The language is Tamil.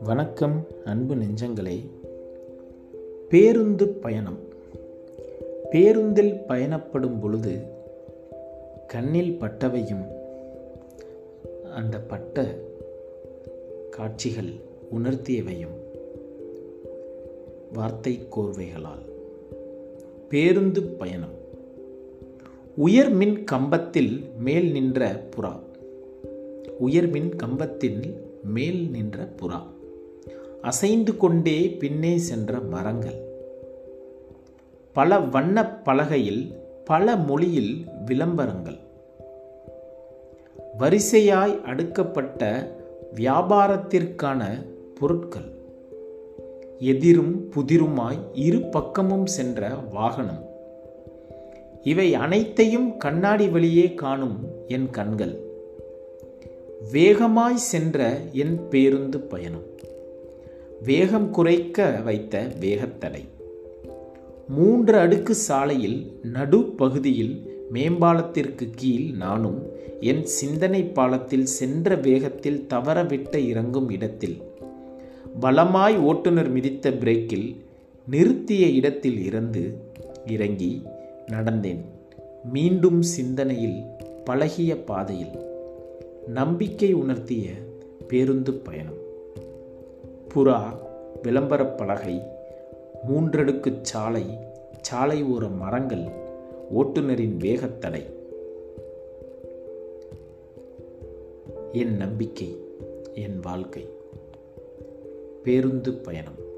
வணக்கம் அன்பு நெஞ்சங்களே. பேருந்து பயணம். பேருந்தில் பயணப்படும் பொழுது கண்ணில் பட்டவையும் அந்த பட்ட காட்சிகள் உணர்த்தியவையும் வார்த்தை கோர்வைகளால். பேருந்து பயணம். உயர் மின் கம்பத்தில் மேல் நின்ற புறா. உயர் மின் கம்பத்தில் மேல் நின்ற புறா. அசைந்து கொண்டே பின்னே சென்ற மரங்கள். பல வண்ணப் பலகையில் பல மொழியில் விளம்பரங்கள். வரிசையாய் அடுக்கப்பட்ட வியாபாரத்திற்கான பொருட்கள். எதிரும் புதிருமாய் இரு பக்கமும் சென்ற வாகனம். இவை அனைத்தையும் கண்ணாடி வழியே காணும் என் கண்கள். வேகமாய் சென்ற என் பேருந்து பயணம். வேகம் குறைக்க வைத்த வேகத்தடை. மூன்று அடுக்கு சாலையில் நடுப்பகுதியில் மேம்பாலத்திற்கு கீழ் நானும் என் சிந்தனை பாலத்தில் சென்ற வேகத்தில் தவறவிட்ட இறங்கும் இடத்தில் பலமாய் ஓட்டுநர் மிதித்த பிரேக்கில் நிறுத்திய இடத்தில் இருந்து இறங்கி நடந்தேன். மீண்டும் சிந்தனையில் பழகிய பாதையில் நம்பிக்கை உணர்த்திய பேருந்து பயணம். புறா விளம்பரப் பலகை மூன்றடுக்கு சாலை சாலை ஓர மரங்கள் ஓட்டுநரின் வேகத்தடை என் நம்பிக்கை என் வாழ்க்கை. பேருந்து பயணம்.